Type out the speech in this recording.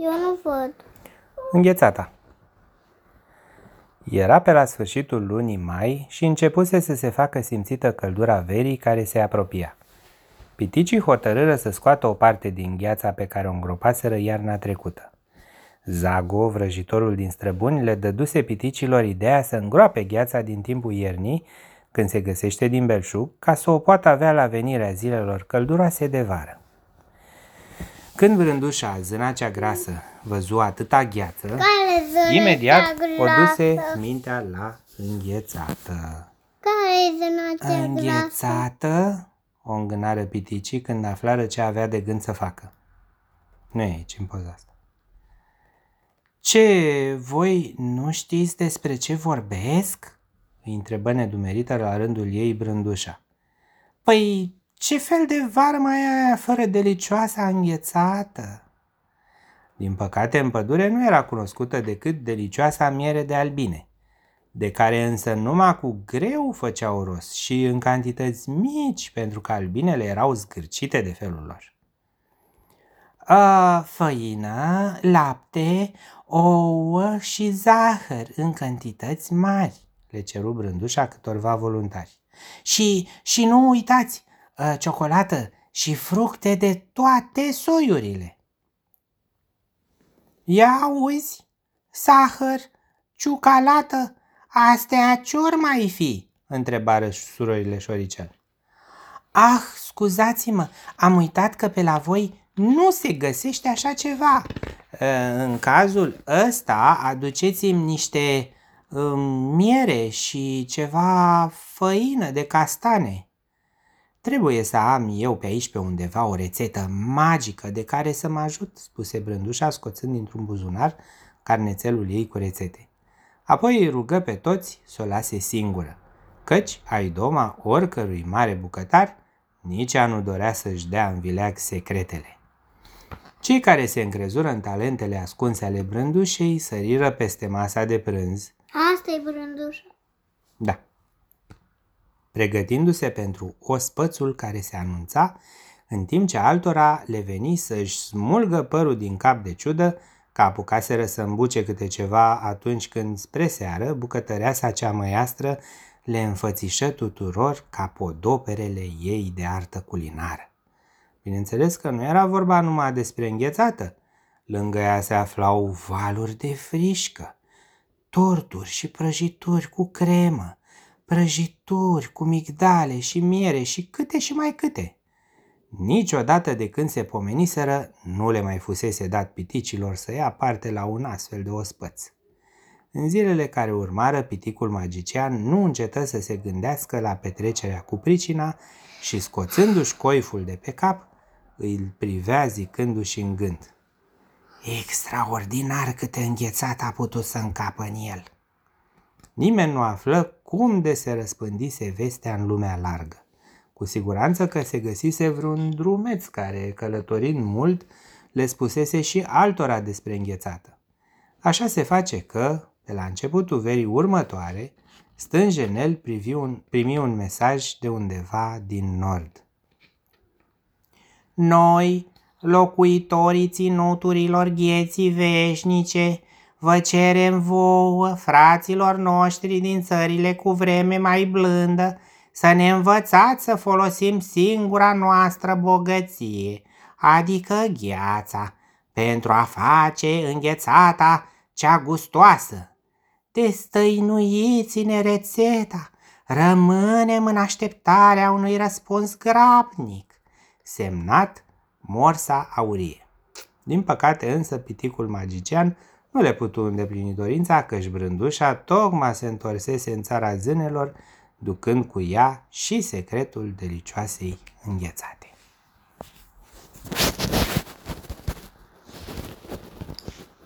Eu nu văd. Înghețata. Era pe la sfârșitul lunii mai și începuse să se facă simțită căldura verii care se apropia. Piticii hotărâră să scoată o parte din gheața pe care o îngropaseră iarna trecută. Zago, vrăjitorul din străbuni, le dăduse piticilor ideea să îngroape gheața din timpul iernii, când se găsește din belșug, ca să o poată avea la venirea zilelor călduroase de vară. Când vândușa, zâna cea grasă, văzu atâta gheață, Care zână imediat cea o duse grasă? mintea la înghețată. Care e zâna cea grasă? Înghețată? O îngânară piticii când aflară ce avea de gând să facă. Nu e aici, în poza asta. Ce, voi nu știți despre ce vorbesc? Îi întrebă nedumerită la rândul ei brândușa. Păi, ce fel de vară mai e aia fără delicioasa înghețată? Din păcate, în pădure nu era cunoscută decât delicioasa miere de albine, de care însă numai cu greu făceau rost și în cantități mici, pentru că albinele erau zgârcite de felul lor. A, făină, lapte, ouă și zahăr în cantități mari, le ceru brândușa câtorva voluntari. Și, și nu uitați, a, ciocolată și fructe de toate soiurile. Ia auzi, zahăr, ciucalată, astea ce-or mai fi? întrebară surorile șoricel. Ah, scuzați-mă, am uitat că pe la voi nu se găsește așa ceva. În cazul ăsta, aduceți-mi niște um, miere și ceva făină de castane. Trebuie să am eu pe aici pe undeva o rețetă magică de care să mă ajut, spuse Brândușa scoțând dintr-un buzunar carnețelul ei cu rețete. Apoi îi rugă pe toți să o lase singură, căci aidoma oricărui mare bucătar nici ea nu dorea să-și dea în vileag secretele. Cei care se încrezură în talentele ascunse ale brândușei săriră peste masa de prânz, Asta e brândușa. da, pregătindu-se pentru ospățul care se anunța, în timp ce altora le veni să-și smulgă părul din cap de ciudă, că apucaseră să îmbuce câte ceva atunci când, spre seară, bucătăreasa cea măiastră le înfățișă tuturor capodoperele ei de artă culinară. Bineînțeles că nu era vorba numai despre înghețată. Lângă ea se aflau valuri de frișcă, torturi și prăjituri cu cremă, prăjituri cu migdale și miere și câte și mai câte. Niciodată de când se pomeniseră, nu le mai fusese dat piticilor să ia parte la un astfel de ospăț. În zilele care urmară, piticul magician nu încetă să se gândească la petrecerea cu pricina și scoțându-și coiful de pe cap, îl privea zicându-și în gând. Extraordinar câte înghețat a putut să încapă în el. Nimeni nu află cum de se răspândise vestea în lumea largă. Cu siguranță că se găsise vreun drumeț care, călătorind mult, le spusese și altora despre înghețată. Așa se face că, pe la începutul verii următoare, stânjenel privi un, primi un mesaj de undeva din nord. Noi, locuitorii ținuturilor gheții veșnice, vă cerem vouă, fraților noștri din țările cu vreme mai blândă, să ne învățați să folosim singura noastră bogăție, adică gheața, pentru a face înghețata cea gustoasă. Destăinuiți-ne rețeta, rămânem în așteptarea unui răspuns grabnic. Semnat Morsa Aurie. Din păcate însă piticul magician nu le putu îndeplini dorința căci brândușa tocmai se întorsese în țara zânelor, ducând cu ea și secretul delicioasei înghețate.